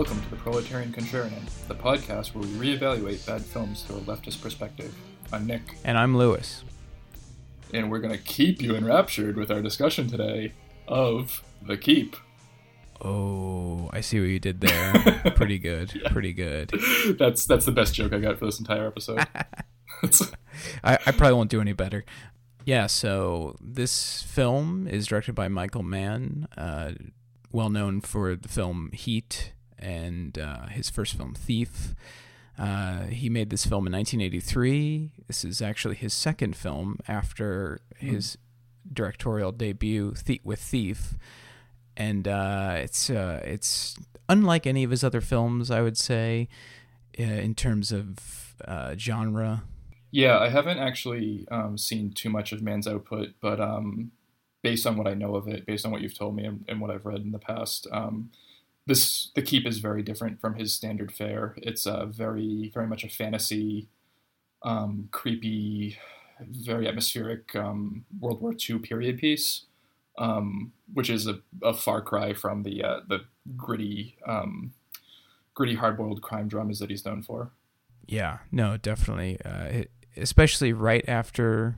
welcome to the Proletarian Contrarian, the podcast where we reevaluate bad films through a leftist perspective. I'm Nick, And I'm Lewis. and we're going to keep you enraptured with our discussion today of The Keep. Oh, I see what you did there. Pretty good. Pretty good. That's that's the best joke I got for this entire episode. I, I probably won't do any better. Yeah, so this film is directed by Michael Mann, uh, well known for the film Heat and uh, his first film Thief. Uh, he made this film in 1983. This is actually his second film after his directorial debut Thie- with Thief, and uh, it's uh, it's unlike any of his other films, I would say, uh, in terms of uh, genre. yeah, I haven't actually um, seen too much of Mann's output, but um, based on what I know of it, based on what you've told me and, and what I've read in the past, um, this The Keep is very different from his standard fare. It's a very, very much a fantasy, um, creepy, very atmospheric um, World War II period piece, um, which is a, a far cry from the uh, the gritty, um, gritty, hard-boiled crime dramas that he's known for. Yeah, no, definitely. Uh, it- especially right after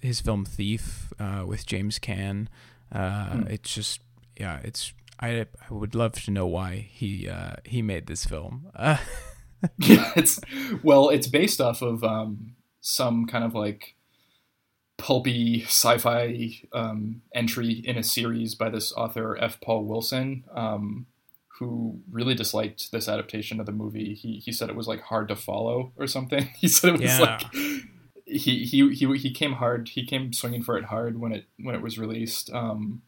his film Thief uh, with James Caan. Uh, Hmm. It's just, yeah, it's. I I would love to know why he uh, he made this film. Uh, yeah, it's well, it's based off of um, some kind of like pulpy sci-fi um, entry in a series by this author F. Paul Wilson, um, who really disliked this adaptation of the movie. He he said it was like hard to follow or something. He said it was Yeah. like he he he he came hard. He came swinging for it hard when it when it was released. Um,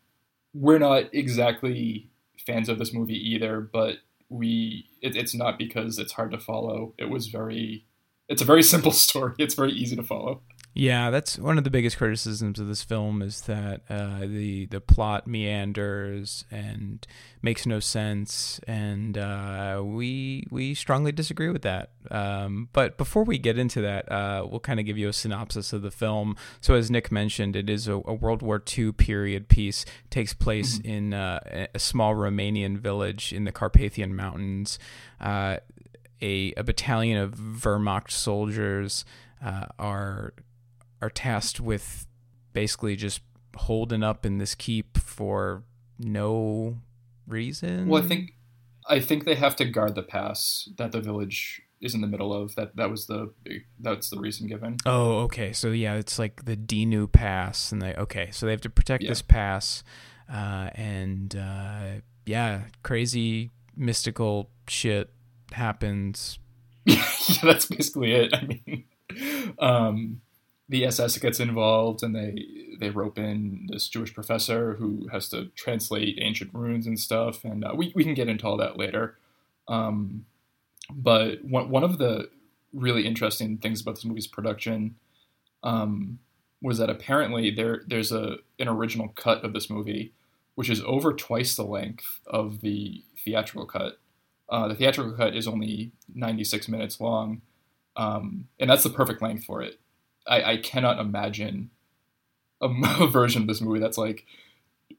we're not exactly fans of this movie either, but we it, it's not because it's hard to follow. It was very it's a very simple story. It's very easy to follow. Yeah, that's one of the biggest criticisms of this film is that uh, the the plot meanders and makes no sense, and uh, we we strongly disagree with that. Um, but before we get into that, uh, we'll kind of give you a synopsis of the film. So, as Nick mentioned, it is a, a World War II period piece. takes place in uh, a- a small Romanian village in the Carpathian Mountains. Uh, a, a battalion of Wehrmacht soldiers uh, are are tasked with basically just holding up in this keep for no reason. Well, I think I think they have to guard the pass that the village is in the middle of. That that was the that's the reason given. Oh, okay. So yeah, it's like the Dinu Pass, and they okay. So they have to protect Yeah. this pass, uh, and uh, yeah, crazy mystical shit happens. yeah, that's basically it. I mean, um, the SS gets involved and they they rope in this Jewish professor who has to translate ancient runes and stuff, and uh, we we can get into all that later. Um, but one one of the really interesting things about this movie's production um, was that apparently there there's a an original cut of this movie which is over twice the length of the theatrical cut. Uh, the theatrical cut is only 96 minutes long, um, and that's the perfect length for it. I, I cannot imagine a version of this movie that's like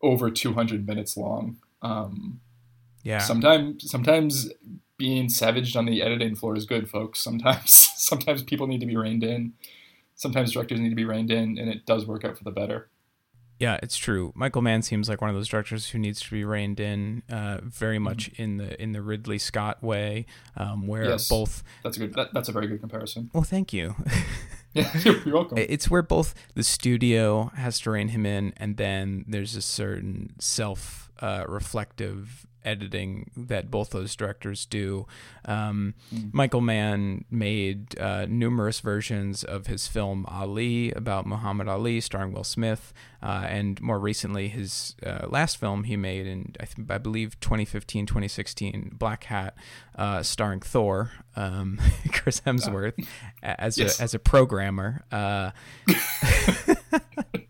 over 200 minutes long. Um, Yeah, Sometimes, sometimes being savaged on the editing floor is good, folks. Sometimes, sometimes people need to be reined in. Sometimes directors need to be reined in, and it does work out for the better. Yeah, it's true. Michael Mann seems like one of those directors who needs to be reined in, uh, very much in the in the Ridley Scott way, um, where Yes. both. That's a good. That, that's a very good comparison. Well, thank you. You're welcome. it's where both the studio has to rein him in, and then there's a certain self uh, reflective editing that both those directors do. Um, Mm. Michael Mann made uh, numerous versions of his film Ali about Muhammad Ali, starring Will Smith, uh, and more recently his uh, last film he made in I, th- I believe 2015, 2016, Blackhat, uh, starring Thor, um, Chris Hemsworth, as Yes. a as a programmer.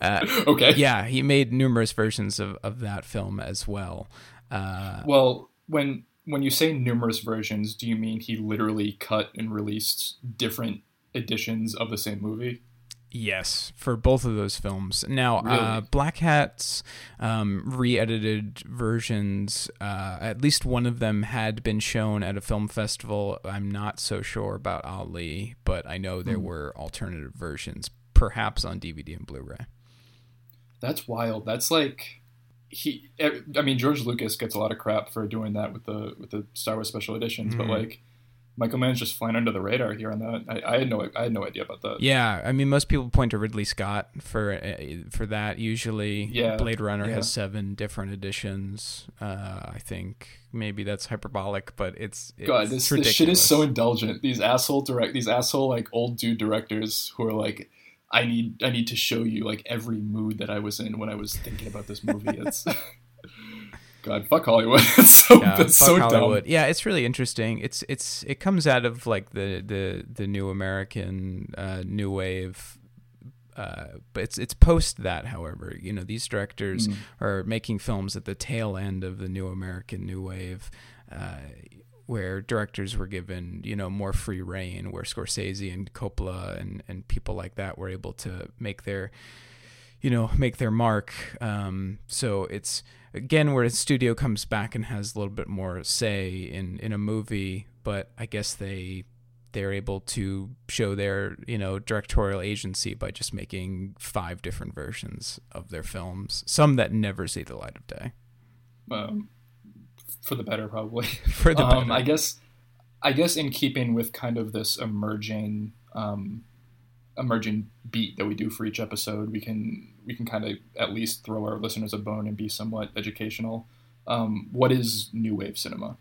Uh, uh, okay. yeah, he made numerous versions of, of that film as well. Uh, Well, when when you say numerous versions, do you mean he literally cut and released different editions of the same movie? Yes, for both of those films. Now, really? uh, Blackhat's um, re-edited versions, uh, at least one of them had been shown at a film festival. I'm not so sure about Ali, but I know there mm. were alternative versions, perhaps on DVD and Blu-ray. That's wild. That's like he. I mean, George Lucas gets a lot of crap for doing that with the with the Star Wars special editions, mm. but like Michael Mann's just flying under the radar here on that. I, I, had no I had no idea about that. Yeah, I mean, most people point to Ridley Scott for uh, for that. Usually, yeah, Blade Runner yeah. has seven different editions. Uh, I think maybe that's hyperbolic, but it's, it's God. This, this shit is so indulgent. These asshole direct, these asshole like old dude directors who are like, I need I need to show you like every mood that I was in when I was thinking about this movie. It's God, fuck Hollywood. it's so, yeah, fuck so Hollywood. Dumb. Yeah, it's really interesting. It's it's it comes out of like the the the new American uh, new wave. Uh, but it's it's post that, however, you know these directors mm. are making films at the tail end of the new American new wave, uh, where directors were given you know more free reign, where Scorsese and Coppola and and people like that were able to make their you know make their mark. Um, so it's again where a studio comes back and has a little bit more say in in a movie, but I guess they they're able to show their you know directorial agency by just making five different versions of their films some that never see the light of day um, for the better probably for the um, i guess i guess in keeping with kind of this emerging um, emerging beat that we do for each episode, we can we can kind of at least throw our listeners a bone and be somewhat educational. Um, what is new wave cinema?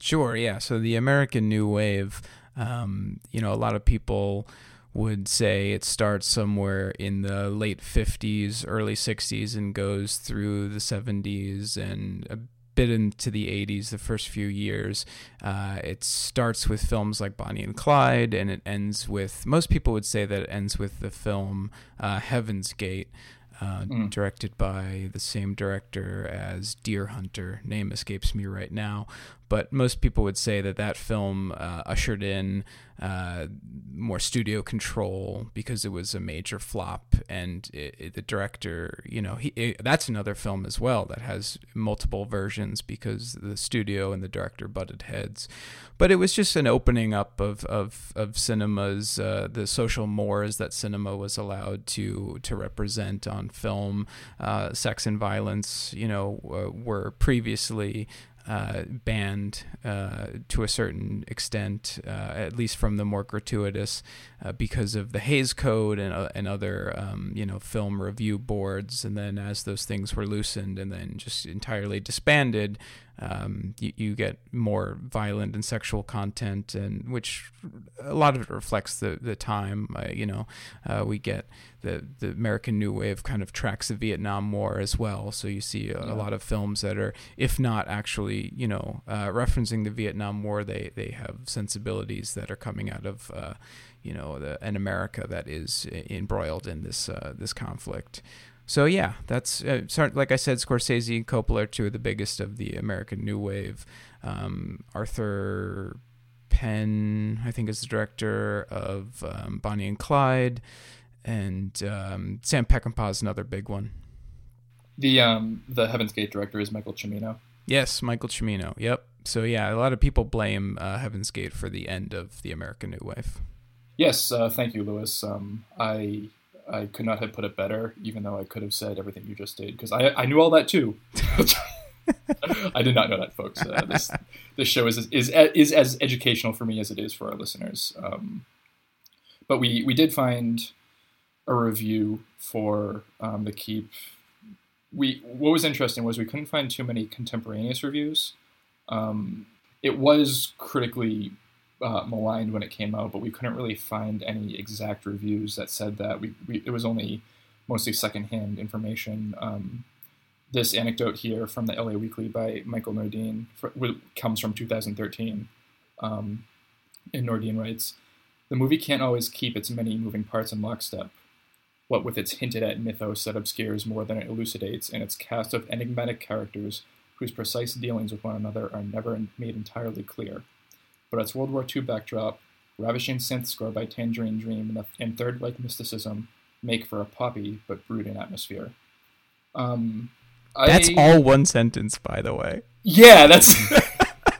Sure, yeah. So the American new wave, um, you know, a lot of people would say it starts somewhere in the late 50s, early 60s, and goes through the 70s and a bit into the 80s, the first few years. Uh, it starts with films like Bonnie and Clyde, and it ends with, most people would say that it ends with the film uh, Heaven's Gate. Uh, mm. Directed by the same director as Deer Hunter. Name escapes me right now, but most people would say that that film uh, ushered in uh, more studio control because it was a major flop, and it, it, the director, you know, he it, that's another film as well that has multiple versions because the studio and the director butted heads. But it was just an opening up of of of cinemas, uh, the social mores that cinema was allowed to to represent on film. Uh, sex and violence, you know, were previously uh, banned uh, to a certain extent, uh, at least from the more gratuitous, uh, because of the Hays Code and, uh, and other um, you know film review boards. And then as those things were loosened and then just entirely disbanded, um, you, you, get more violent and sexual content, and which a lot of it reflects the the time. Uh, you know, uh, we get the the American New Wave kind of tracks the Vietnam War as well. So you see a, yeah. a lot of films that are, if not actually, you know, uh, referencing the Vietnam War, they they have sensibilities that are coming out of. You know, the, an America that is embroiled in this uh, this conflict. So yeah, that's uh, like I said, Scorsese and Coppola are two of the biggest of the American New Wave. Um, Arthur Penn, I think, is the director of um, Bonnie and Clyde, and um, Sam Peckinpah is another big one. The um, the Heaven's Gate director is Michael Cimino. Yes, Michael Cimino. Yep. So yeah, a lot of people blame uh, Heaven's Gate for the end of the American New Wave. Yes, uh, thank you, Lewis. Um, I I could not have put it better, even though I could have said everything you just did, because I, I knew all that too. I did not know that, folks. Uh, this this show is, is is as educational for me as it is for our listeners. Um, but we we did find a review for um, the Keep. We what was interesting was we couldn't find too many contemporaneous reviews. Um, it was critically uh, maligned when it came out, but we couldn't really find any exact reviews that said that. We, we it was only mostly secondhand information. Um, this anecdote here from the LA Weekly by Michael Nordine for, comes from 2013. Um, and Nordine writes, "The movie can't always keep its many moving parts in lockstep." What with its hinted at mythos that obscures more than it elucidates, and its cast of enigmatic characters whose precise dealings with one another are never made entirely clear but its World War II backdrop, ravishing synth score by Tangerine Dream, and Third Reich mysticism make for a poppy but brooding atmosphere. Um, That's all one sentence, by the way. Yeah, that's.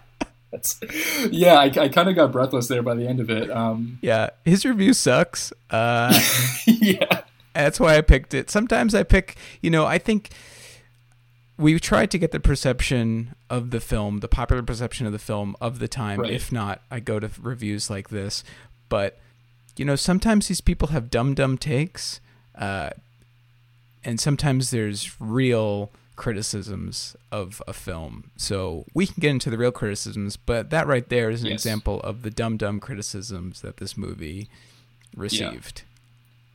that's yeah, I, I kind of got breathless there by the end of it. Um, Yeah, his review sucks. Uh, yeah, that's why I picked it. Sometimes I pick, you know, I think we tried to get the perception of the film, the popular perception of the film of the time. Right. If not, I go to reviews like this. But you know, sometimes these people have dumb dumb takes, uh, and sometimes there's real criticisms of a film. So we can get into the real criticisms, but that right there is an Yes. example of the dumb dumb criticisms that this movie received.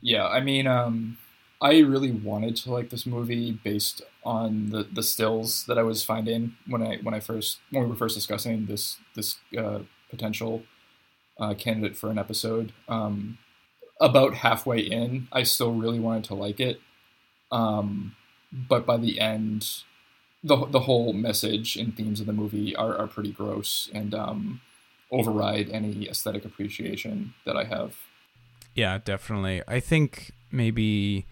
yeah. I mean, um, I really wanted to like this movie based on the, the stills that I was finding when I when I first when we were first discussing this this uh, potential uh, candidate for an episode. Um, about halfway in, I still really wanted to like it, um, but by the end, the the whole message and themes of the movie are, are pretty gross and um, override any aesthetic appreciation that I have. Yeah, definitely. I think maybe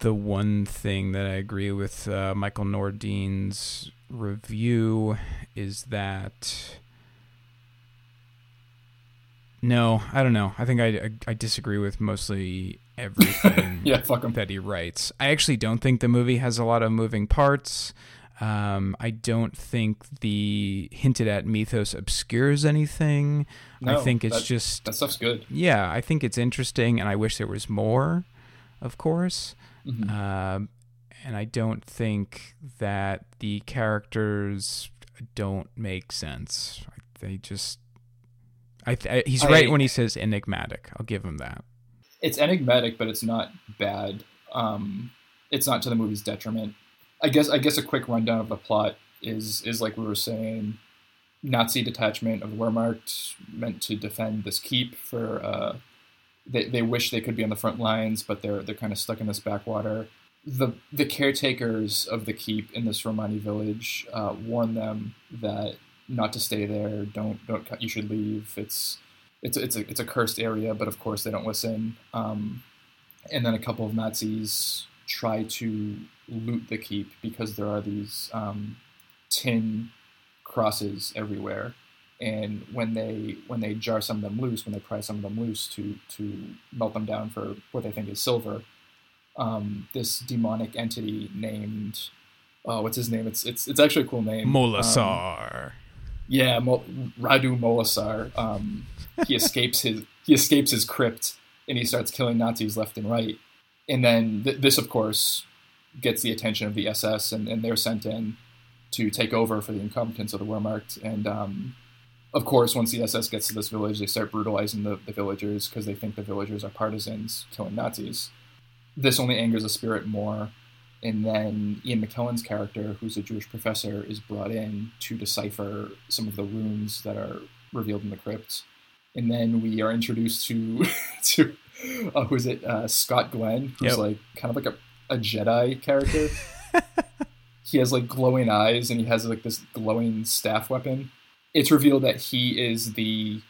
the one thing that I agree with uh, Michael Nordine's review is that. No, I don't know. I think I, I, I disagree with mostly everything Yeah, fuck 'em. that he writes. I actually don't think the movie has a lot of moving parts. Um, I don't think the hinted at mythos obscures anything. No, I think it's that- just That stuff's good. yeah, I think it's interesting, and I wish there was more, of course. Mhm. Um, and I don't think that the characters don't make sense. They just, I, th- I he's I- right when he says enigmatic. I'll give him that. it's enigmatic, but it's not bad. Um, it's not to the movie's detriment. I guess I guess a quick rundown of the plot is is like we were saying, Nazi detachment of Wehrmacht meant to defend this keep for. Uh, they they wish they could be on the front lines, but they're they're kind of stuck in this backwater. The the caretakers of the keep in this Romani village uh, warn them that not to stay there. Don't don't. You should leave. It's it's it's a it's a cursed area, but of course they don't listen. Um, and then a couple of Nazis try to loot the keep because there are these um, tin crosses everywhere. And when they when they jar some of them loose, when they pry some of them loose to to melt them down for what they think is silver, um, this demonic entity named oh what's his name? It's it's it's actually a cool name. Um, Molasar. yeah, Mo- Radu Molasar. Um, he escapes his he escapes his crypt and he starts killing Nazis left and right. And then th- this, of course, gets the attention of the SS, and, and they're sent in to take over for the incompetence of the Wehrmacht. And um, of course, once the SS gets to this village, they start brutalizing the, the villagers because they think the villagers are partisans killing Nazis. This only angers the spirit more. And then Ian McKellen's character, who's a Jewish professor, is brought in to decipher some of the runes that are revealed in the crypt. And then we are introduced to to uh, who's it? Uh, Scott Glenn, who's Yep. like kind of like a, a Jedi character. he has like glowing eyes and he has like this glowing staff weapon. It's revealed that he is the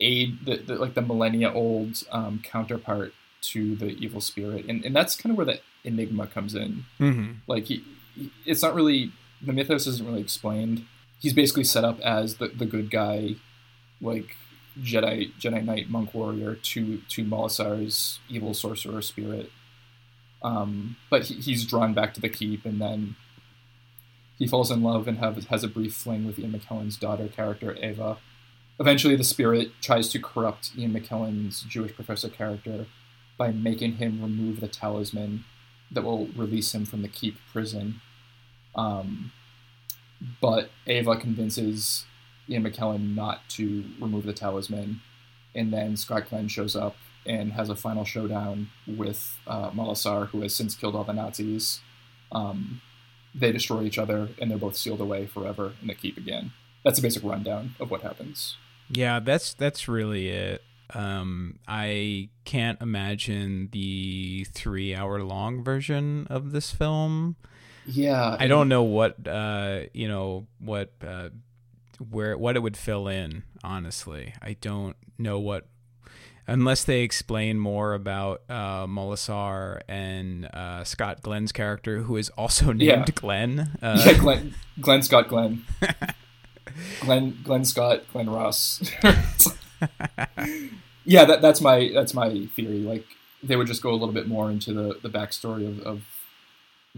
aid, the, the like the millennia old um, counterpart to the evil spirit, and and that's kind of where the enigma comes in. Mm-hmm. Like he, he- it's not really the mythos isn't really explained. He's basically set up as the, the good guy, like Jedi Jedi Knight monk warrior to to Molasar's evil sorcerer spirit. Um, but he, he's drawn back to the keep, and then he falls in love and have, has a brief fling with Ian McKellen's daughter character Ava. Eventually, the spirit tries to corrupt Ian McKellen's Jewish professor character by making him remove the talisman that will release him from the keep prison. Um, but Ava convinces Ian McKellen not to remove the talisman, and then Scott Glenn shows up and has a final showdown with uh, Molasar, who has since killed all the Nazis. Um, they destroy each other, and they're both sealed away forever in the keep again. That's a basic rundown of what happens. Yeah, that's that's really it. Um, I can't imagine the three-hour-long version of this film. Yeah, I don't know what uh, you know what uh, where what it would fill in. Honestly, I don't know what. Unless they explain more about uh, Molasar and uh, Scott Glenn's character, who is also named Yeah. Glenn. Uh, yeah, Glenn, Glenn Scott Glenn. Glenn Glenn Scott Glenn Ross. yeah, that that's my that's my theory. Like they would just go a little bit more into the the backstory of, of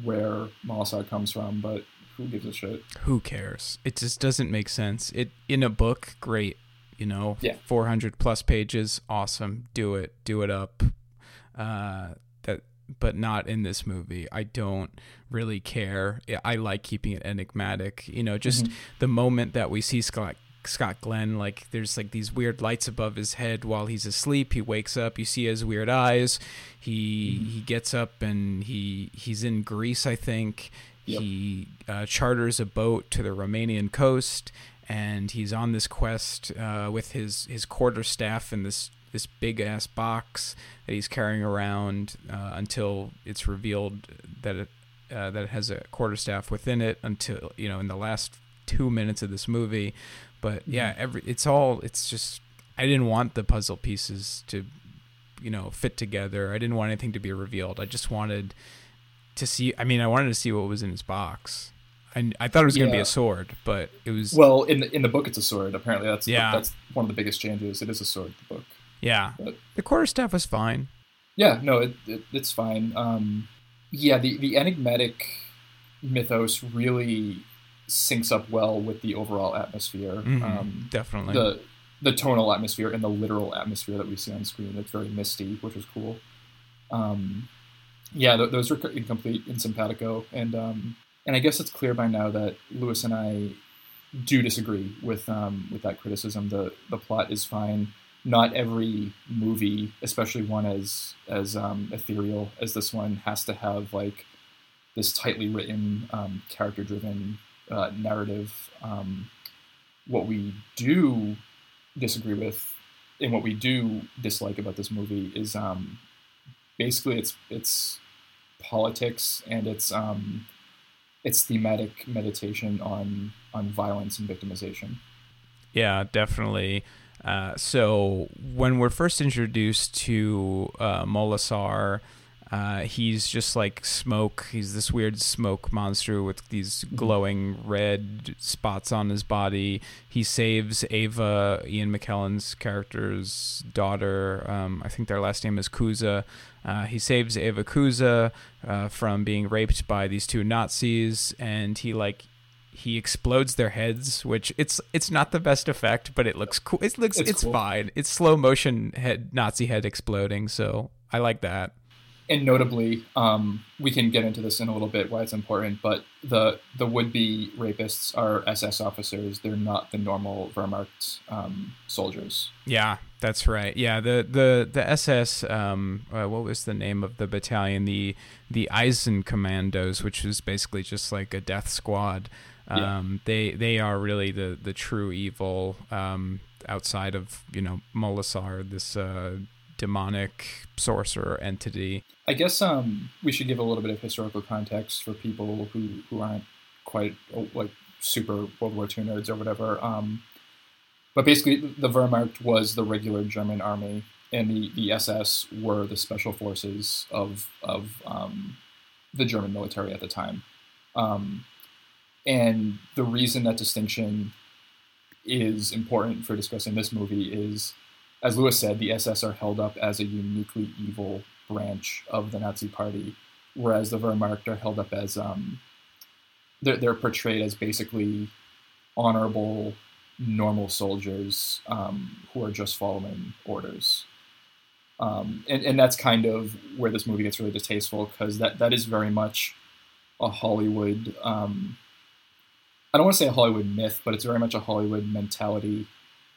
where Molasar comes from, but who gives a shit? who cares? It just doesn't make sense. It in a book, great. You know, Yeah. 400 plus pages, awesome. Do it, do it up. Uh, that, but not in this movie. I don't really care. I- like keeping it enigmatic. You know, just the moment that we see Scott Scott Glenn, like there's like these weird lights above his head while he's asleep. He wakes up, you see his weird eyes. He he gets up and he he's in Greece, I think. Yep. He uh, charters a boat to the Romanian coast, and he's on this quest uh, with his his quarter staff in this this big ass box that he's carrying around uh, until it's revealed that it uh, that it has a quarterstaff within it until you know in the last two minutes of this movie. But yeah, every it's all it's just I didn't want the puzzle pieces to you know fit together. I didn't want anything to be revealed. I just wanted to see. I mean, I wanted to see what was in his box. I, I thought it was going to be a sword, but it was Well, in the in the book, it's a sword. Apparently, that's Yeah. that's one of the biggest changes. It is a sword. The book. yeah. but- The quarterstaff was fine. Yeah, no, it, it it's fine. Um, yeah, the the enigmatic mythos really syncs up well with the overall atmosphere. Mhm, Um, definitely. the the tonal atmosphere and the literal atmosphere that we see on screen. It's very misty, which is cool. Um, yeah, th- those are incomplete in simpatico, and um, and I guess it's clear by now that Lewis and I do disagree with um, with that criticism. The the plot is fine. Not every movie, especially one as as um, ethereal as this one, has to have like this tightly written, um, character driven uh, narrative. Um, what we do disagree with and what we do dislike about this movie is um, basically it's it's politics and it's um, it's thematic meditation on on violence and victimization. Yeah, definitely. Uh, so when we're first introduced to uh, Molasar, uh, he's just like smoke. He's this weird smoke monster with these glowing red spots on his body. He saves Ava, Ian McKellen's character's daughter. Um, I think their last name is Cuza. Uh, he saves Ava Cuza uh, from being raped by these two Nazis, and he like he explodes their heads, which it's it's not the best effect, but it looks cool. It looks it's, It's cool. fine. It's slow motion head Nazi head exploding, so I like that. And notably, um, we can get into this in a little bit why it's important. But the the would be rapists are SS officers. They're not the normal Wehrmacht um, soldiers. Yeah, that's right. Yeah, the the the SS. Um, uh, what was the name of the battalion? The the Einsatzkommandos, which was basically just like a death squad. Yeah. Um, they they are really the the true evil. Um, outside of you know Molasar, this uh, demonic sorcerer entity. I guess um, we should give a little bit of historical context for people who, who aren't quite oh, like super World War II nerds or whatever. Um, but basically, the Wehrmacht was the regular German army, and the, the SS were the special forces of of um, the German military at the time. Um, and the reason that distinction is important for discussing this movie is, as Lewis said, the SS are held up as a uniquely evil branch of the Nazi Party, whereas the Wehrmacht are held up as um, they're, they're portrayed as basically honorable, normal soldiers um, who are just following orders. Um, and, and that's kind of where this movie gets really distasteful because that, that is very much a Hollywood. Um, I don't want to say a Hollywood myth, but it's very much a Hollywood mentality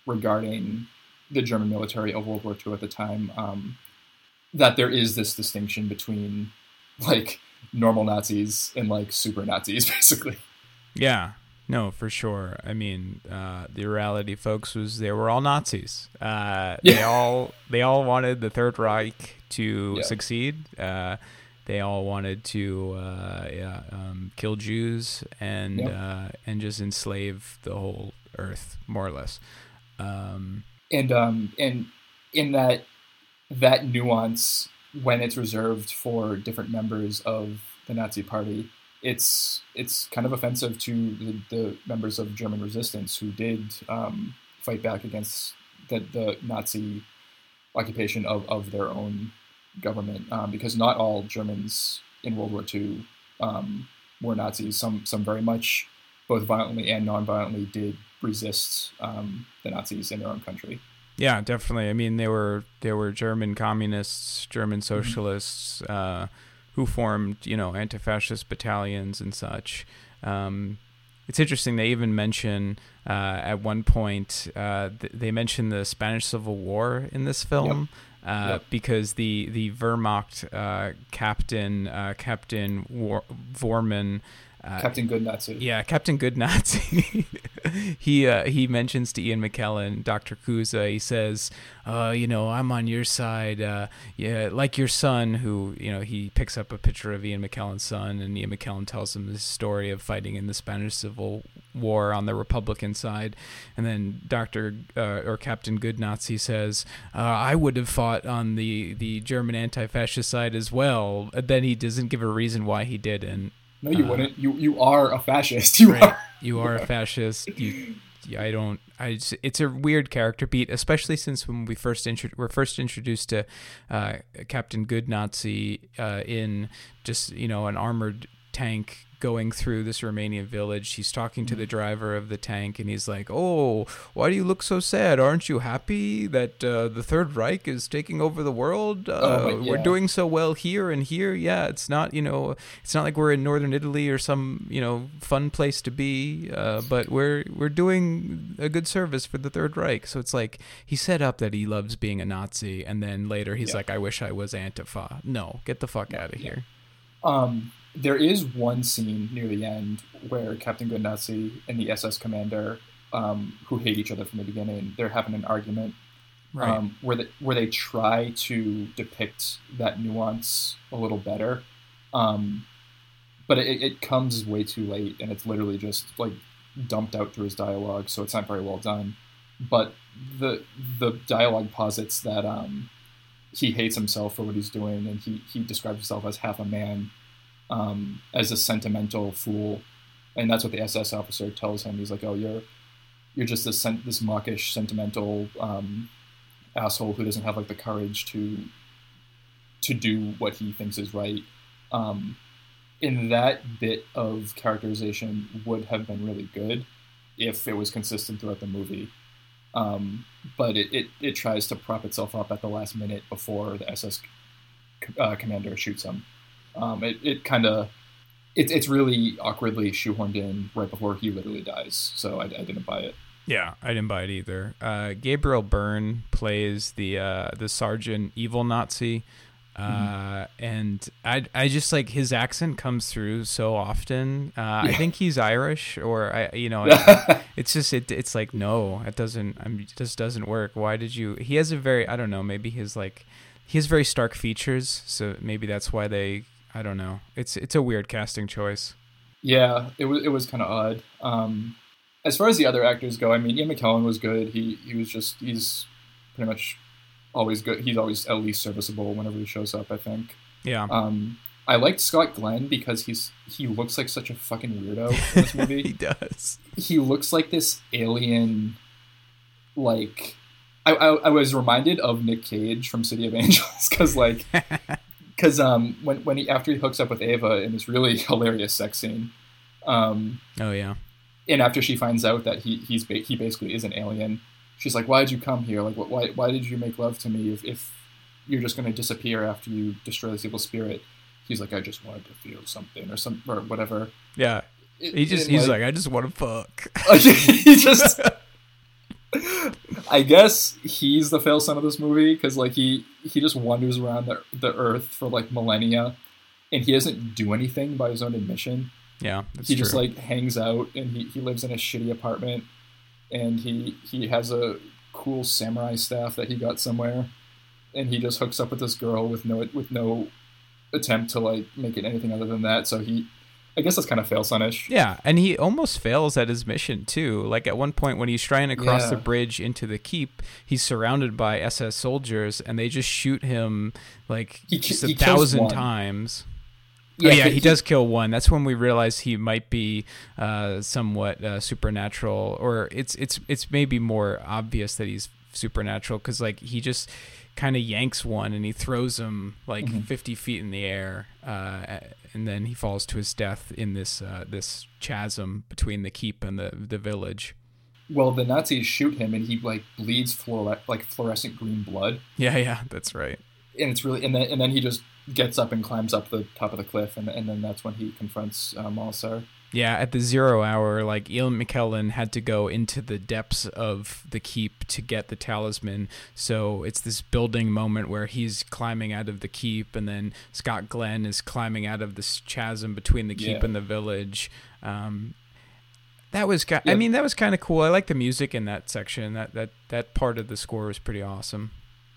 regarding the German military of World War II at the time. Um, that there is this distinction between like normal Nazis and like super Nazis, basically. Yeah, no, for sure. I mean, uh, the reality, folks, was they were all Nazis. Uh, They Yeah. all they all wanted the Third Reich to Yeah. succeed. Uh, they all wanted to uh, yeah, um, kill Jews and uh, and just enslave the whole earth, more or less. Um, And um, and in that that nuance when it's reserved for different members of the Nazi Party, it's it's kind of offensive to the, the members of German resistance who did um, fight back against the, the Nazi occupation of, of their own government, um, because not all Germans in World War II um, were Nazis. Some some very much, both violently and non-violently, did resist um, the Nazis in their own country. Yeah, definitely. I mean, they were there were German communists, German mm-hmm. socialists mm-hmm. uh, who formed, you know, anti-fascist battalions and such. Um, it's interesting. They even mention uh, at one point uh, th- they mention the Spanish Civil War in this film. Yep. Uh, yep. because the the Wehrmacht uh, captain uh, Captain War- Woermann uh, Captain Good Nazi. Yeah, Captain Good Nazi. he uh, he mentions to Ian McKellen, Doctor Cuza. He says, uh, "You know, I'm on your side. Uh, yeah, like your son, who you know he picks up a picture of Ian McKellen's son, and Ian McKellen tells him the story of fighting in the Spanish Civil War on the Republican side, and then Doctor uh, or Captain Good Nazi says, uh, "I would have fought on the the German anti-fascist side as well." then he doesn't give a reason why he didn't. No, you uh, wouldn't. You you are a fascist. You right. are. You are a fascist. You. I don't. I. Just, it's a weird character beat, especially since when we first intro, were first introduced to uh, Captain Good Nazi uh, in just you know an armored tank going through this Romanian village. He's talking to the mm-hmm. driver of the tank, and he's like, "Oh, why do you look so sad? Aren't you happy that uh, the Third Reich is taking over the world? Uh, oh, yeah. We're doing so well here and here. Yeah, it's not you know, it's not like we're in northern Italy or some you know fun place to be, uh, but we're we're doing a good service for the Third Reich. So it's like he set up that he loves being a Nazi, and then later he's yeah. like, "I wish I was Antifa." No, get the fuck out of yeah. here. Um, there is one scene near the end where Captain Good Nazi and the SS commander, um, who hate each other from the beginning, they're having an argument right. um, where they, where they try to depict that nuance a little better, um, but it, it comes way too late, and it's literally just like dumped out through his dialogue, so it's not very well done. But the the dialogue posits that um, he hates himself for what he's doing, and he he describes himself as half a man um, as a sentimental fool, and that's what the SS officer tells him. He's like, "Oh, you're you're just this this mawkish, sentimental um, asshole who doesn't have like the courage to to do what he thinks is right." Um, in that bit of characterization would have been really good if it was consistent throughout the movie. Um, but it, it, it, tries to prop itself up at the last minute before the SS uh, commander shoots him. Um, it it kind of it, it's really awkwardly shoehorned in right before he literally dies. So I, I didn't buy it. Yeah, I didn't buy it either. Uh, Gabriel Byrne plays the uh, the sergeant evil Nazi, uh, mm-hmm. and I I just like his accent comes through so often. Uh, yeah. I think he's Irish, or I you know it's just it it's like no, it doesn't. I mean, it just doesn't work. Why did you? He has a very I don't know. Maybe his like he has very stark features, so maybe that's why they I don't know. It's it's a weird casting choice. Yeah, it was it was kind of odd. Um, as far as the other actors go, I mean, Ian McKellen was good. He he was just he's pretty much always good. He's always at least serviceable whenever he shows up. I think. Yeah. Um, I liked Scott Glenn because he's he looks like such a fucking weirdo in this movie. he does. He looks like this alien, like I, I, I was reminded of Nick Cage from City of Angels because like because um, when when he after he hooks up with Ava in this really hilarious sex scene. Um, oh yeah. And after she finds out that he he's ba- he basically is an alien, she's like, "Why did you come here? Like, why why did you make love to me if, if you're just going to disappear after you destroy this evil spirit?" He's like, "I just wanted to feel something or some or whatever." Yeah. He just he's like, like, "I just want to fuck." he just I guess he's the fail son of this movie because like he he just wanders around the the earth for like millennia, and he doesn't do anything by his own admission. Yeah, he just like hangs out and he, he lives in a shitty apartment, and he he has a cool samurai staff that he got somewhere, and he just hooks up with this girl with no with no attempt to like make it anything other than that. So he I guess that's kind of fail sonish. Yeah, and he almost fails at his mission too. Like at one point when he's trying to cross Yeah. the bridge into the keep, he's surrounded by SS soldiers, and they just shoot him like He just a he thousand times. oh yeah, but he does kill one. That's when we realize he might be uh, somewhat uh, supernatural, or it's it's it's maybe more obvious that he's supernatural because like he just kind of yanks one and he throws him like Mhm. 50 feet in the air, uh, and then he falls to his death in this uh, this chasm between the keep and the the village. Well, the Nazis shoot him, and he like bleeds fluore- like fluorescent green blood, Yeah, yeah, that's right. and it's really and then and then he just gets up and climbs up the top of the cliff, and and then that's when he confronts uh, Molasar. Yeah, at the zero hour, like Ian McKellen had to go into the depths of the keep to get the talisman. So it's this building moment where he's climbing out of the keep, and then Scott Glenn is climbing out of this chasm between the keep Yeah. and the village. Um, that was, ki- I mean, that was kind of cool. I like the music in that section. That that that part of the score was pretty awesome.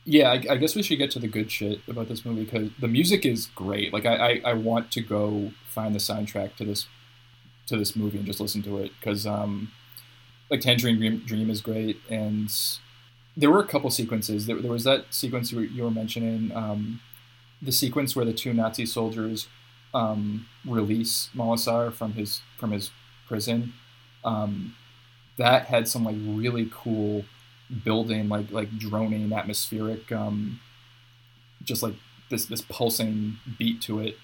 Yeah, I, I guess we should get to the good shit about this movie because the music is great. Like, I, I, I want to go find the soundtrack to this to this movie and just listen to it because, um, like, Tangerine Dream, is great, and there were a couple sequences. There, there was that sequence you were, you were mentioning, um, the sequence where the two Nazi soldiers um, release Molasar from his from his prison. Um, that had some like really cool building like like droning atmospheric um just like this this pulsing beat to it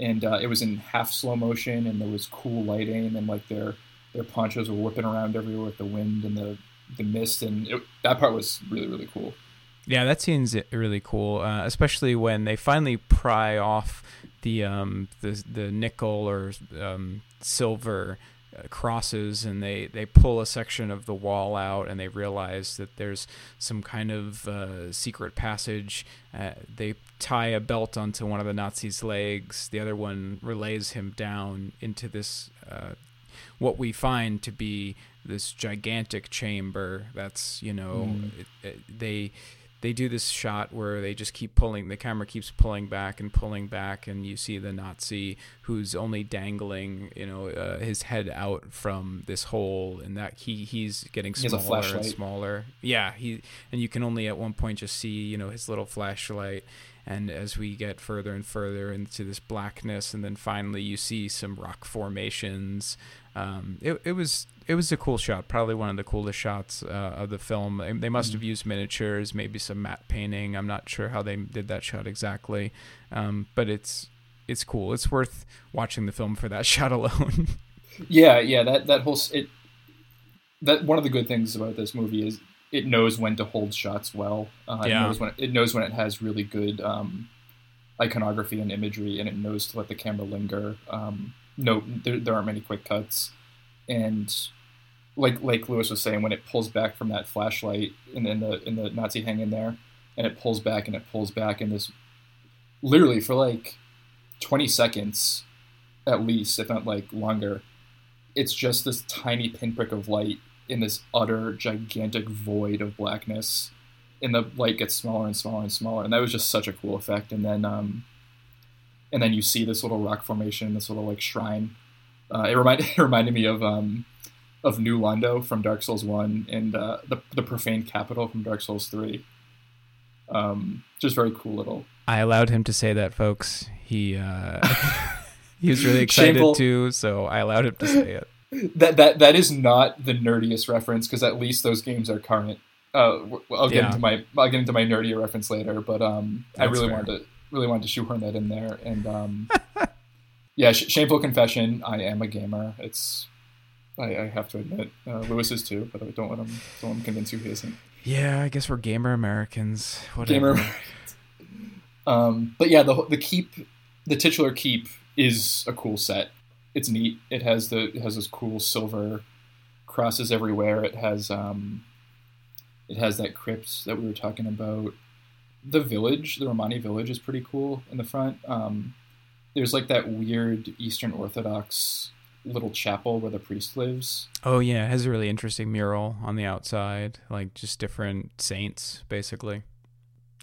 and uh, it was in half slow motion and there was cool lighting and like their their ponchos were whipping around everywhere with the wind and the the mist. And it, that part was really really cool. Yeah, that scene's really cool, uh, especially when they finally pry off the um, the the nickel or um, silver crosses, and they they pull a section of the wall out, and they realize that there's some kind of uh, secret passage. Uh, they tie a belt onto one of the Nazis' legs. The other one relays him down into this. Uh, what we find to be this gigantic chamber that's you know Mm. it, it, they they do this shot where they just keep pulling the camera keeps pulling back and pulling back and you see the nazi who's only dangling you know uh, his head out from this hole and that he he's getting He smaller and smaller. Yeah he and you can only at one point just see you know his little flashlight and as we get further and further into this blackness and then finally you see some rock formations um, it, it was it was a cool shot probably one of the coolest shots uh, of the film. They, must have used miniatures maybe some matte painting. I'm not sure how they did that shot exactly um, but it's it's cool. It's worth watching the film for that shot alone. Yeah yeah that that whole it that one of the good things about this movie is it knows when to hold shots well. Uh, Yeah. it knows when it knows when it has really good um, iconography and imagery and it knows to let the camera linger. Um, no there, there aren't many quick cuts. And like like lewis was saying when it pulls back from that flashlight in, in the in the nazi hanging there and it pulls back and it pulls back in this literally for like 20 seconds at least if not like longer it's just this tiny pinprick of light in this utter gigantic void of blackness and the light gets smaller and smaller and smaller and that was just such a cool effect and then um and then you see this little rock formation this little like shrine uh, it reminded it reminded me of um of New Londo from Dark Souls One and uh, the the profaned capital from Dark Souls Three. Um, just very cool little. i allowed him to say that folks he uh he was really excited Shameful. too so i allowed him to say it That that that is not the nerdiest reference because at least those games are current. Uh, I'll get Yeah. into my I'll get into my nerdier reference later, but um, I really fair. wanted to really wanted to shoehorn that in there, and um, yeah, sh- shameful confession. I am a gamer. It's I, I have to admit, uh, Lewis is too, but I don't let him don't let him convince you he isn't. yeah i guess we're gamer americans whatever Gamer. um, but yeah, the the keep, the titular keep is a cool set. It's neat. It has the it has those cool silver crosses everywhere. It has um, it has that crypt that we were talking about. The village, the Romani village, is pretty cool in the front. Um, there's like that weird Eastern Orthodox little chapel where the priest lives. Oh yeah, it has a really interesting mural on the outside, like just different saints basically.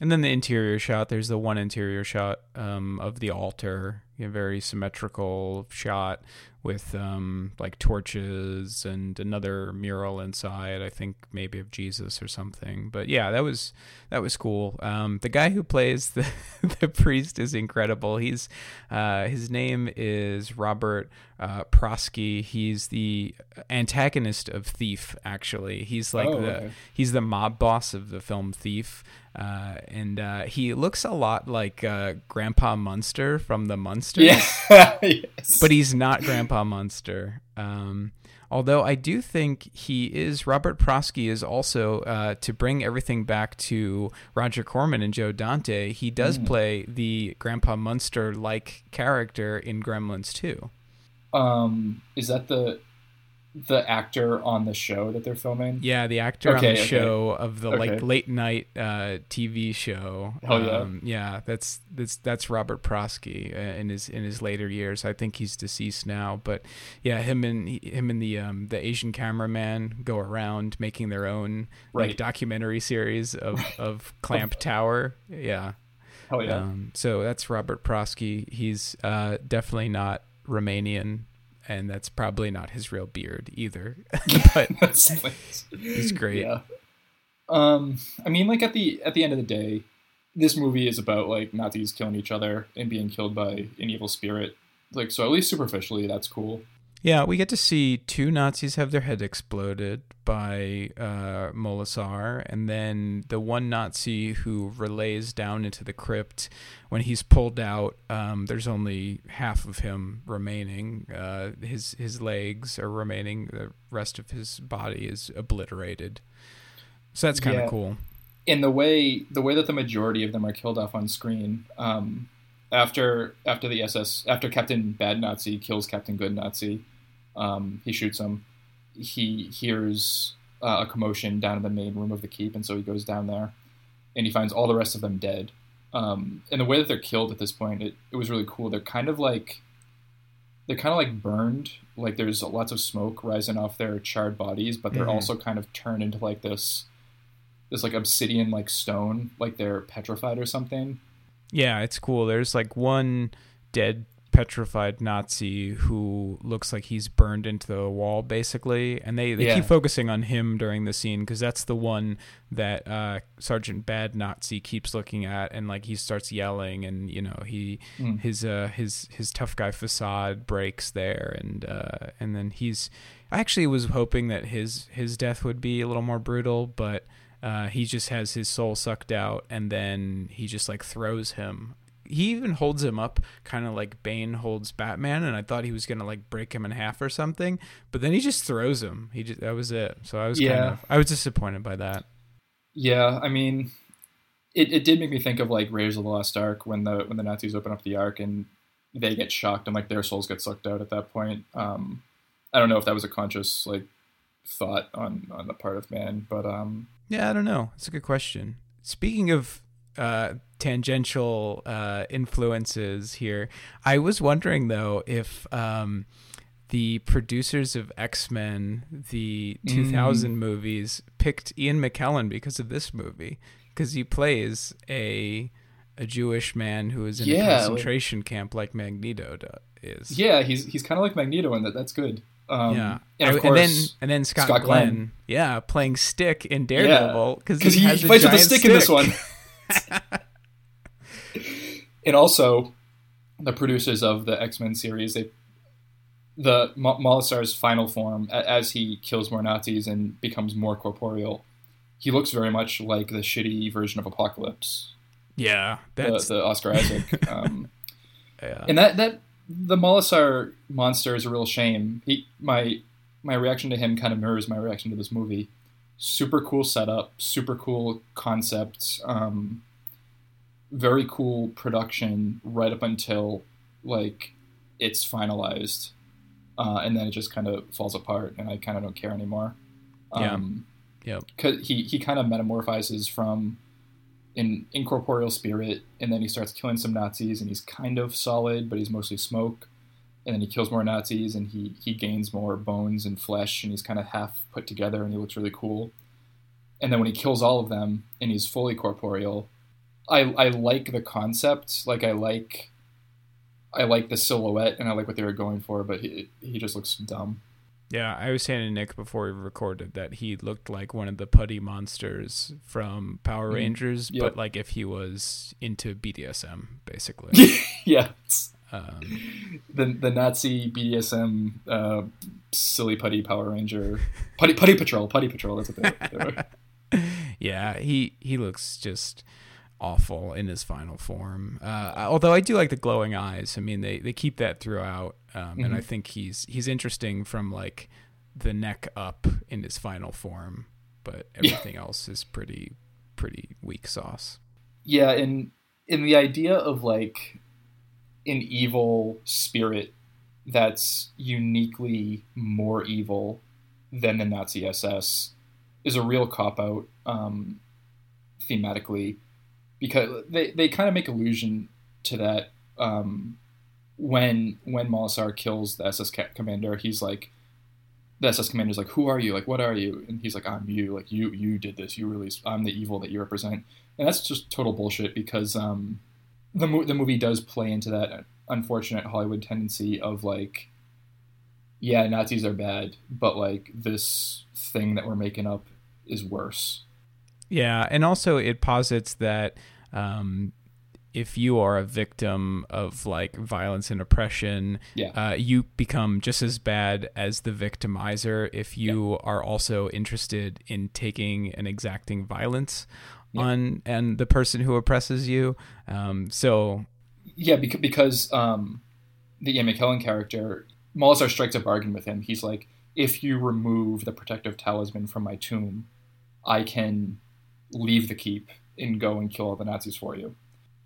And then the interior shot, there's the one interior shot um, of the altar, a very symmetrical shot with um, like torches and another mural inside. I think maybe of Jesus or something. But yeah, that was that was cool. Um, the guy who plays the the priest is incredible. He's uh, his name is Robert uh, Prosky. He's the antagonist of Thief. Actually, he's like Oh, the okay. he's the mob boss of the film Thief. Uh, and uh, he looks a lot like uh, Grandpa Munster from the Munsters Yeah. yes. but he's not Grandpa Munster. Um, although I do think he is. Robert Prosky is also uh, to bring everything back to Roger Corman and Joe Dante. He does Hmm. play the Grandpa Munster like character in Gremlins too. Um, is that the the actor on the show that they're filming? Yeah, the actor on the okay. show of the like late night uh, TV show. Hell yeah. Um, yeah, that's that's that's Robert Prosky uh, in his in his later years. I think he's deceased now, but yeah, him and him and the um, the Asian cameraman go around making their own like documentary series of of Clamp Tower. Yeah. Hell yeah. Um, so that's Robert Prosky. He's uh, definitely not Romanian. And that's probably not his real beard either. but he's great. Yeah. Um, I mean, like at the at the end of the day, this movie is about like Nazis killing each other and being killed by an evil spirit. Like, so at least superficially, that's cool. Yeah, we get to see two Nazis have their head exploded by uh, Molasar, and then the one Nazi who relays down into the crypt. When he's pulled out, um, there's only half of him remaining. Uh, his his legs are remaining. The rest of his body is obliterated. So that's kind of Yeah. cool. in the way the way that the majority of them are killed off on screen um, after after the SS after Captain Bad Nazi kills Captain Good Nazi, um, he shoots him. He hears uh, a commotion down in the main room of the keep, and so he goes down there, and he finds all the rest of them dead. Um, and the way that they're killed at this point, it, it was really cool. They're kind of like they're kind of like burned, like there's lots of smoke rising off their charred bodies, but they're Mhm. also kind of turned into like this this like obsidian like stone, like they're petrified or something. Yeah, it's cool. There's like one dead petrified Nazi who looks like he's burned into the wall basically and they, they Yeah. keep focusing on him during the scene because that's the one that uh, Sergeant Bad Nazi keeps looking at and like he starts yelling and you know he Mm. his uh his his tough guy facade breaks there and uh and then he's I actually was hoping that his his death would be a little more brutal but uh, he just has his soul sucked out and then he just like throws him he even holds him up kind of like bane holds batman and i thought he was gonna like break him in half or something but then he just throws him. He just that was it. So i was kind Yeah. of i was disappointed by that. Yeah, I mean, it, it did make me think of like Raiders of the Lost Ark when the when the Nazis open up the Ark and they get shocked and like their souls get sucked out at that point. Um, I don't know if that was a conscious like thought on on the part of Mann, but um, yeah i don't know. It's a good question. Speaking of uh tangential uh influences here i was wondering though if um the producers of X-Men, the 2000 movies, picked Ian McKellen because of this movie, because he plays a a Jewish man who is in Yeah, a like- concentration camp like Magneto is. yeah, he's he's kind of like Magneto in that. That's good. Um, yeah, and of and then and then Scott, Scott Glenn, Glenn. yeah, playing Stick in Daredevil because because he, has a fights with a giant stick, in this one. and also, the producers of the X Men series, they the Molasar's final form, a- as he kills more Nazis and becomes more corporeal, he looks very much like the shitty version of Apocalypse, yeah, the, that's the Oscar Isaac. Um, yeah. and that that the Molasar monster is a real shame. He my my reaction to him kind of mirrors my reaction to this movie. Super cool setup, super cool concept, um, very cool production right up until like it's finalized, uh, and then it just kind of falls apart, and I kind of don't care anymore. Yeah. Um, Yep. Cause he he kind of metamorphizes from an incorporeal spirit, and then he starts killing some Nazis, and he's kind of solid, but he's mostly smoke. And then he kills more Nazis, and he he gains more bones and flesh, and he's kind of half put together, and he looks really cool. And then when he kills all of them, and he's fully corporeal, I I like the concept. Like I like I like the silhouette and I like what they were going for, but he he just looks dumb. Yeah, I was saying to Nick before we recorded that he looked like one of the putty monsters from Power Mhm. Rangers, Yep. but like if he was into BDSM, basically. yeah, um, the the Nazi BDSM uh, silly putty Power Ranger putty putty patrol putty patrol. That's what they, they were. yeah, he he looks just awful in his final form. Uh, although I do like the glowing eyes. I mean, they they keep that throughout, um, and I Mhm. think he's he's interesting from like the neck up in his final form, but everything else is pretty pretty weak sauce. Yeah, and in the idea of like an evil spirit that's uniquely more evil than the Nazi SS is a real cop out um, thematically because they, they kind of make allusion to that um, when when Molasar kills the SS commander. He's like the SS commander's like, "Who are you? Like, what are you?" And he's like, "I'm you. Like, you you did this. You released. I'm the evil that you represent." And that's just total bullshit because um, the mo- the movie does play into that unfortunate Hollywood tendency of like, yeah, Nazis are bad, but like this thing that we're making up is worse. Yeah, and also it posits that um, if you are a victim of like violence and oppression, Yeah. uh, you become just as bad as the victimizer if you are also interested in taking and exacting violence Yeah. on and the person who oppresses you. Um, so Yeah, because, because um, the Ian McKellen character, Molasar strikes a bargain with him. He's like, if you remove the protective talisman from my tomb, I can leave the keep and go and kill all the Nazis for you.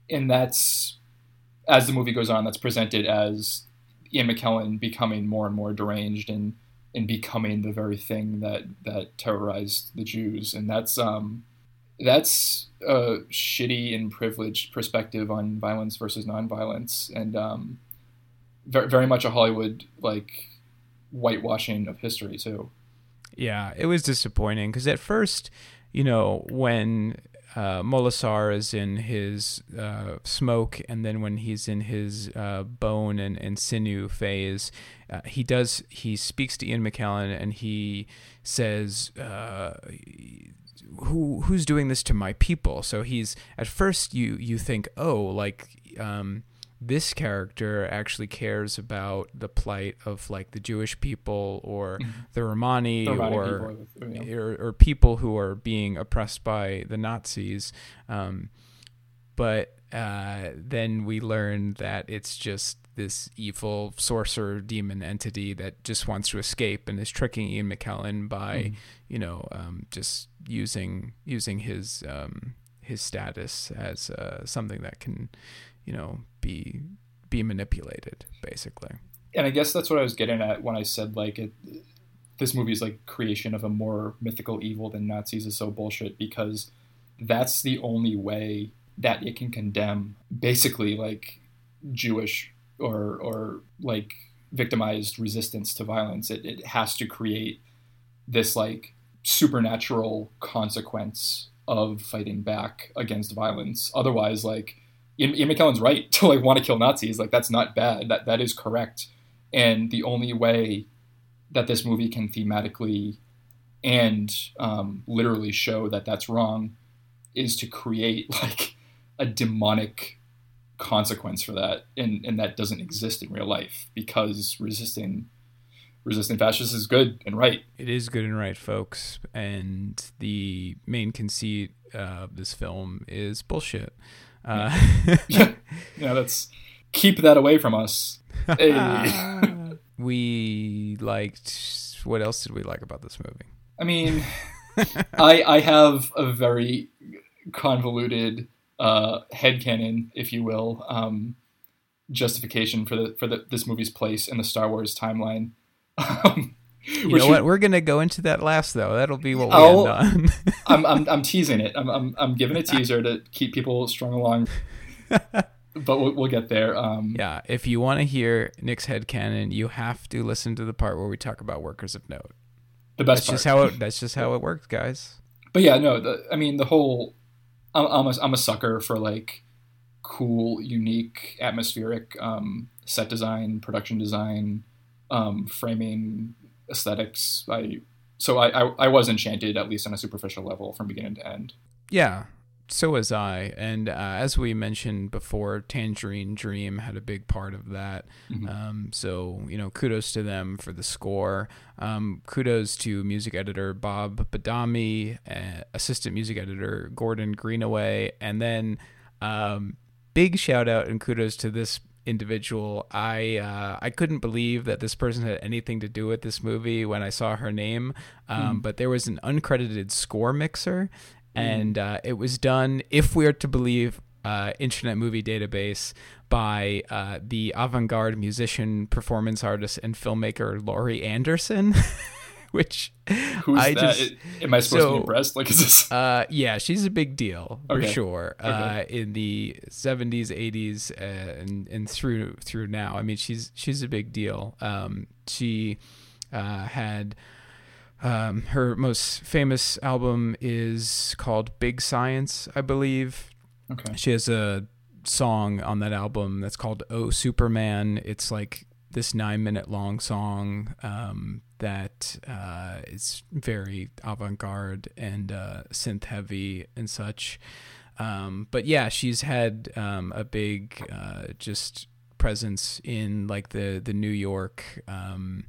And that's, as the movie goes on, that's presented as Ian McKellen becoming more and more deranged and and becoming the very thing that that terrorized the Jews. And that's um, that's a shitty and privileged perspective on violence versus nonviolence, and um, very, very much a Hollywood like whitewashing of history too. Yeah, it was disappointing because at first, you know, when uh, is in his uh, smoke, and then when he's in his uh, bone and, and sinew phase, uh, he does he speaks to Ian McKellen and he says, uh, "Who who's doing this to my people?" So he's at first you you think, oh, like. Um, this character actually cares about the plight of like the Jewish people or the Romani, The Romani or, people, or or people who are being oppressed by the Nazis. Um, but uh, then we learn that it's just this evil sorcerer demon entity that just wants to escape and is tricking Ian McKellen by, Mhm. you know, um, just using using his um, his status as uh, something that can, you know, be be manipulated, basically. and I guess that's what I was getting at when I said like it, this movie is like creation of a more mythical evil than Nazis is so bullshit because that's the only way that it can condemn basically like Jewish or or like victimized resistance to violence. It, it has to create this like supernatural consequence of fighting back against violence. Otherwise, like Ian, McKellen's right to like want to kill Nazis. Like that's not bad. That that is correct. And the only way that this movie can thematically and um, literally show that that's wrong is to create like a demonic consequence for that, and and that doesn't exist in real life because resisting resisting fascists is good and right. It is good and right, folks. And the main conceit of this film is bullshit. Uh, yeah, yeah, that's keep that away from us. Hey. we liked. What else did we like about this movie? I mean, I I have a very convoluted uh, headcanon, if you will, um, justification for the for the, this movie's place in the Star Wars timeline. Um, You which know what? We're gonna go into that last though. That'll be what we Oh. end on. I'm, I'm I'm teasing it. I'm I'm, I'm giving a teaser to keep people strung along, but we'll, we'll get there. Um, yeah. If you want to hear Nick's head headcanon, you have to listen to the part where we talk about workers of note. the best That's part. just how it. That's just how it works, guys. but yeah, no. The, I mean, the whole. I'm I'm a, I'm a sucker for like cool, unique, atmospheric um, set design, production design, um, framing, aesthetics. I so I, I I was enchanted at least on a superficial level from beginning to end. Yeah, so was I. And uh, as we mentioned before, Tangerine Dream had a big part of that. Mhm. Um, so, you know, kudos to them for the score. Um, kudos to music editor Bob Badami, uh, assistant music editor Gordon Greenaway, and then um, big shout out and kudos to this individual. I uh, I couldn't believe that this person had anything to do with this movie when I saw her name, um, but there was an uncredited score mixer, and uh, it was done, if we are to believe uh, Internet Movie Database, by uh, the avant-garde musician, performance artist, and filmmaker Laurie Anderson, which Who's I that? just Am I supposed to be impressed? Like, is this? uh, yeah, she's a big deal for Okay. sure. Uh, Okay. in the seventies, eighties, uh, and and through through now. I mean, she's she's a big deal. Um, she uh, had um, her most famous album is called Big Science, I believe. Okay. She has a song on that album that's called "Oh Superman." It's like this nine minute long song um, that uh, is very avant garde and uh, synth heavy and such. Um, but yeah, she's had um, a big uh, just presence in like the the New York um,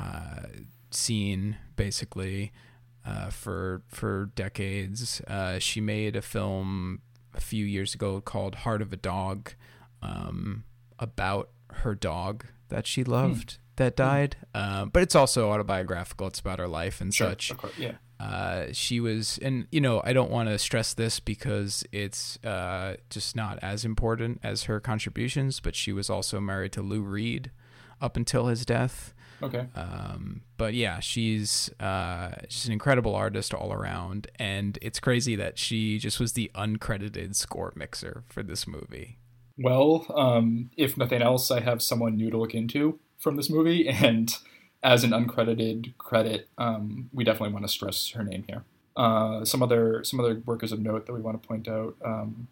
uh, scene, basically. Uh, for for decades, uh, she made a film a few years ago called Heart of a Dog, um, about her dog that she loved that died. Uh, but it's also autobiographical. It's about her life and Sure. such. Yeah. Uh, she was, and you know, I don't want to stress this because it's uh, just not as important as her contributions. But she was also married to Lou Reed up until his death. Okay. Um, but yeah, she's uh, she's an incredible artist all around, and it's crazy that she just was the uncredited score mixer for this movie. Well, um, if nothing else, I have someone new to look into from this movie, and as an uncredited credit, um, we definitely want to stress her name here. Uh, some other some other workers of note that we want to point out: um,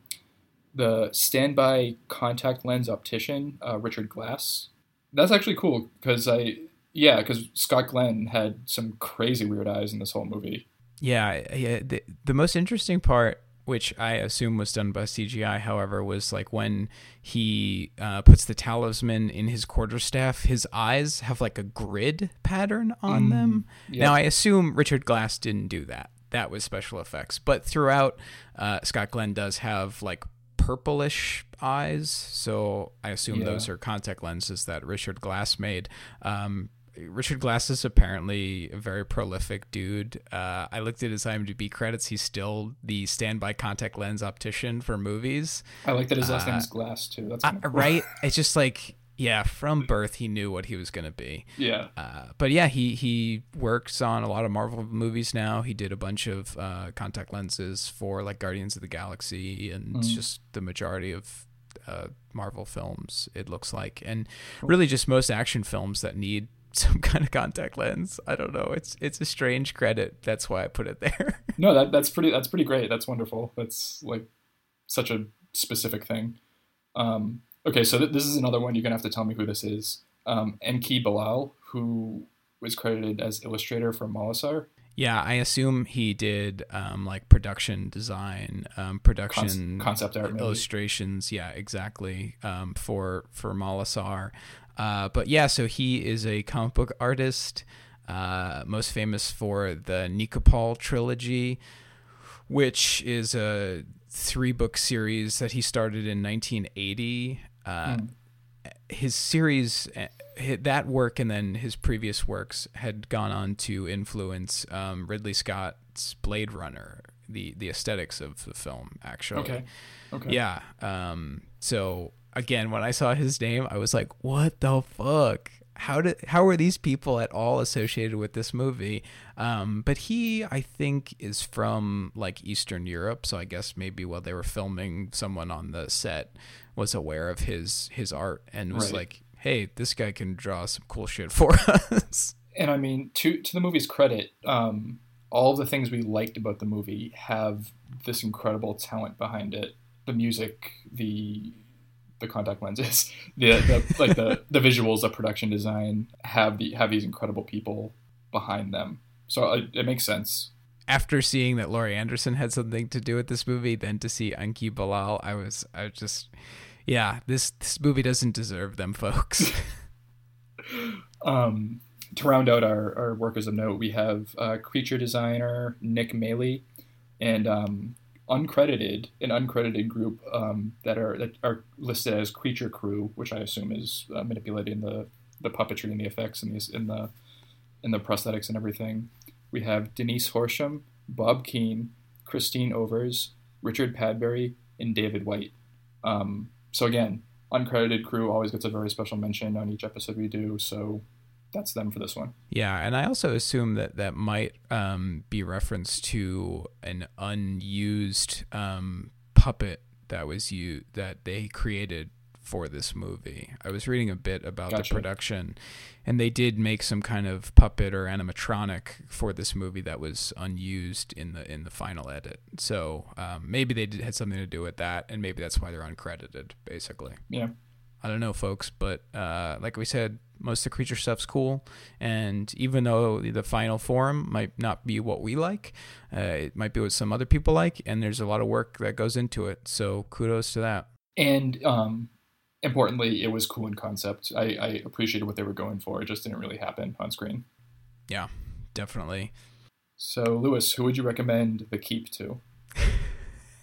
the standby contact lens optician, uh, Richard Glass. That's actually cool because I yeah because Scott Glenn had some crazy weird eyes in this whole movie. Yeah, yeah. The, the most interesting part, which I assume was done by CGI, however, was like when he uh, puts the talisman in his quarterstaff, his eyes have like a grid pattern on them. yeah. Now, I assume Richard Glass didn't do that. That was special effects. But throughout, uh, Scott Glenn does have like purplish eyes. So I assume Yeah. those are contact lenses that Richard Glass made. Um, Richard Glass is apparently a very prolific dude. Uh, I looked at his IMDb credits. He's still the standby contact lens optician for movies. I like that his last name Uh, is Glass too. That's Uh, cool. right? It's just like, yeah, from birth, he knew what he was going to be. Yeah. Uh, but yeah, he he works on a lot of Marvel movies now. He did a bunch of uh, contact lenses for like Guardians of the Galaxy and Mm. just the majority of uh, Marvel films. It looks like, and really just most action films that need some kind of contact lens. I don't know. It's it's a strange credit. That's why I put it there. No, that that's pretty that's pretty great. That's wonderful. That's like such a specific thing. Um, okay, so th- this is another one. You're gonna have to tell me who this is. Um, Enki Bilal, who was credited as illustrator for Molasar. yeah, I assume he did um, like production design, um, production Con- concept art, maybe. illustrations. Yeah, exactly. Um, for for Molasar, uh, but yeah, so he is a comic book artist, uh, most famous for the Nikopol trilogy, which is a three book series that he started in 1980. Uh, Hmm. His series, uh, that work, and then his previous works had gone on to influence um, Ridley Scott's Blade Runner, the the aesthetics of the film, actually. Okay. Okay. Yeah. Um, so again, when I saw his name, I was like, "What the fuck? How did how are these people at all associated with this movie?" Um, but he, I think, is from like Eastern Europe, so I guess maybe while they were filming, someone on the set was aware of his his art and was Right. like, "Hey, this guy can draw some cool shit for us." And I mean, to to the movie's credit, um, all the things we liked about the movie have this incredible talent behind it. The music, the the contact lenses, the, the like the the visuals, the production design have the have these incredible people behind them. So it, it makes sense. After seeing that Laurie Anderson had something to do with this movie, then to see Enki Bilal, I was I was just yeah, this this movie doesn't deserve them, folks. um, to round out our, our workers of note, we have uh, creature designer Nick Maley and um, uncredited an uncredited group um, that are that are listed as creature crew, which I assume is uh, manipulating the the puppetry and the effects and the in the in the prosthetics and everything. We have Denise Horsham, Bob Keane, Christine Overs, Richard Padbury, and David White. Um, so again, uncredited crew always gets a very special mention on each episode we do. So that's them for this one. Yeah, and I also assume that that might um, be reference to an unused um, puppet that was you that they created for this movie. I was reading a bit about gotcha. the production, and they did make some kind of puppet or animatronic for this movie that was unused in the in the final edit. So um, maybe they did, had something to do with that, and maybe that's why they're uncredited, basically. Yeah. I don't know, folks, but uh, like we said, most of the creature stuff's cool, and even though the final form might not be what we like, uh, it might be what some other people like, and there's a lot of work that goes into it. So kudos to that. And um, importantly, it was cool in concept. I, I appreciated what they were going for. It just didn't really happen on screen. Yeah, definitely. So, Lewis, who would you recommend the keep to?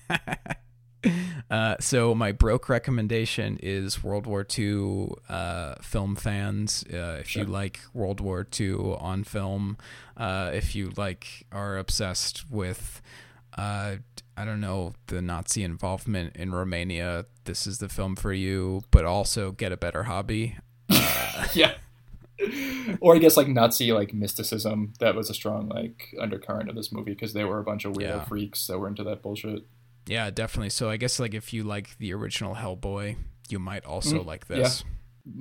uh, so my broke recommendation is World War II uh, film fans. Uh, if sure. you like World War II on film, uh, if you like are obsessed with uh, I don't know, the Nazi involvement in Romania, this is the film for you, but also get a better hobby. Uh, yeah. or I guess like Nazi like mysticism that was a strong like undercurrent of this movie because they were a bunch of weirdo yeah. freaks that were into that bullshit. Yeah, definitely. So I guess like if you like the original Hellboy, you might also mm, like this.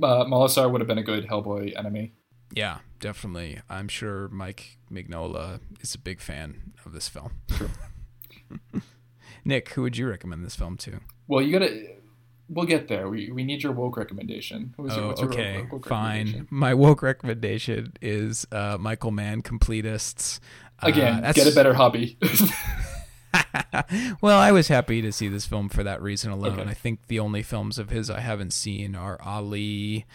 Yeah. Uh, would have been a good Hellboy enemy. Yeah, definitely. I'm sure Mike Mignola is a big fan of this film. True. Nick, who would you recommend this film to? Well, you gotta. We'll get there. We, we need your woke recommendation. oh, your, okay, woke fine. My woke recommendation is uh, Michael Mann Completists. Again, uh, get a better hobby. well, I was happy to see this film for that reason alone. Okay. I think the only films of his I haven't seen are Ali,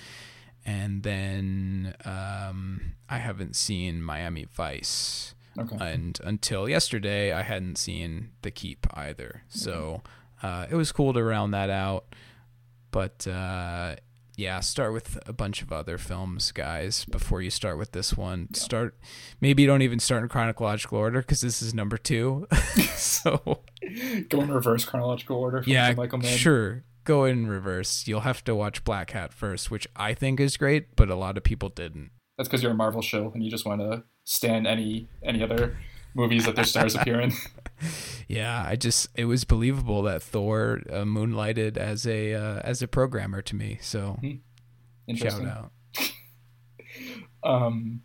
and then um, I haven't seen Miami Vice. Okay. And until yesterday, I hadn't seen The Keep either. So uh, it was cool to round that out. But uh, yeah, start with a bunch of other films, guys, before you start with this one. Yeah. Start, maybe you don't even start in chronological order because this is number two. so go in reverse chronological order. yeah, Michael Mann. sure. Go in reverse. You'll have to watch Blackhat first, which I think is great, but a lot of people didn't. That's because you're a Marvel show and you just want to stand any any other movies that their stars appear in. Yeah, I just it was believable that Thor uh, moonlighted as a uh, as a programmer to me. So hmm. shout out. um.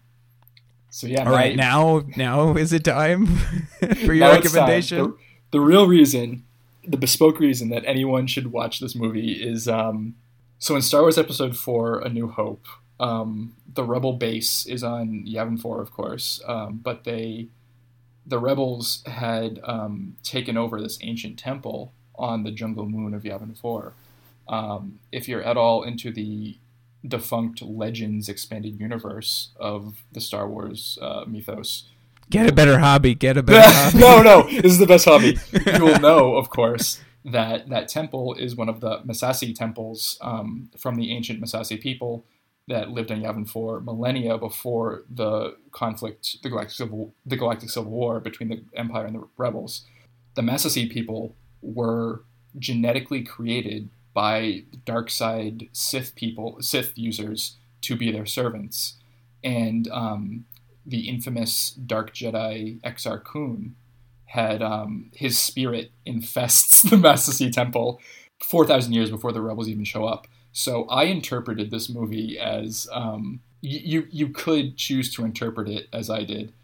So yeah. All right, now now is it time for your recommendation? The, the, real reason, the bespoke reason that anyone should watch this movie is um. So in Star Wars Episode Four: A New Hope, um, the rebel base is on Yavin 4, of course, um, but they, the rebels had um, taken over this ancient temple on the jungle moon of Yavin 4. Um, if you're at all into the defunct Legends expanded universe of the Star Wars uh, mythos, get a better hobby. Get a better hobby. no, no, this is the best hobby. You will know, of course, that that temple is one of the Massassi temples um, from the ancient Massassi people that lived on Yavin for millennia before the conflict, the Galactic Civil, the Galactic Civil War between the Empire and the Rebels. The Massassi people were genetically created by dark side Sith people, Sith users, to be their servants, and um, the infamous Dark Jedi Exar Kun had um, his spirit infests the Massassi Temple four thousand years before the rebels even show up. So I interpreted this movie as um, you you could choose to interpret it as I did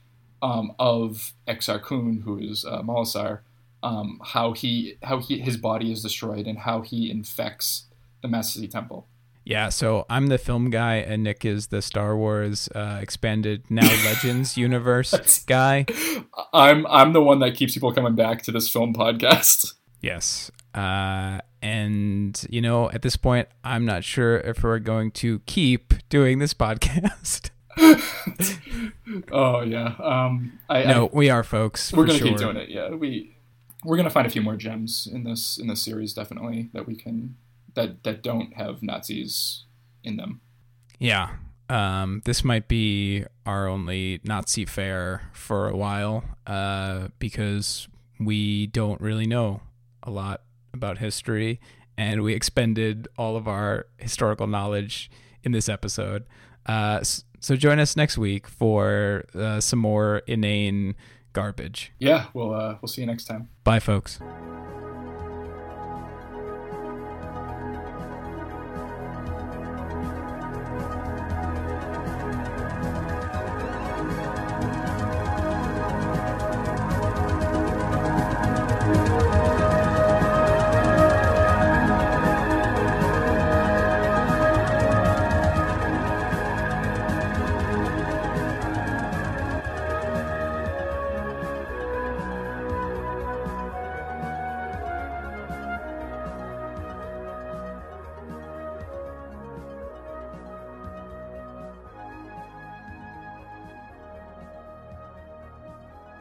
um, of Exar Kun, who is uh, Molasar, um, how he how he his body is destroyed and how he infects the Massassi Temple. Yeah, so I'm the film guy, and Nick is the Star Wars uh, expanded now Legends universe guy. I'm I'm the one that keeps people coming back to this film podcast. Yes, uh, and you know, at this point, I'm not sure if we're going to keep doing this podcast. oh yeah, um, I, no, I, we are, folks. we're gonna sure. keep doing it. Yeah, we we're gonna find a few more gems in this in this series definitely that we can that that don't have Nazis in them. Yeah. Um, this might be our only Nazi fair for a while uh, because we don't really know a lot about history and we expended all of our historical knowledge in this episode. Uh, so join us next week for uh, some more inane garbage. Yeah, we'll uh, we'll see you next time. Bye, folks.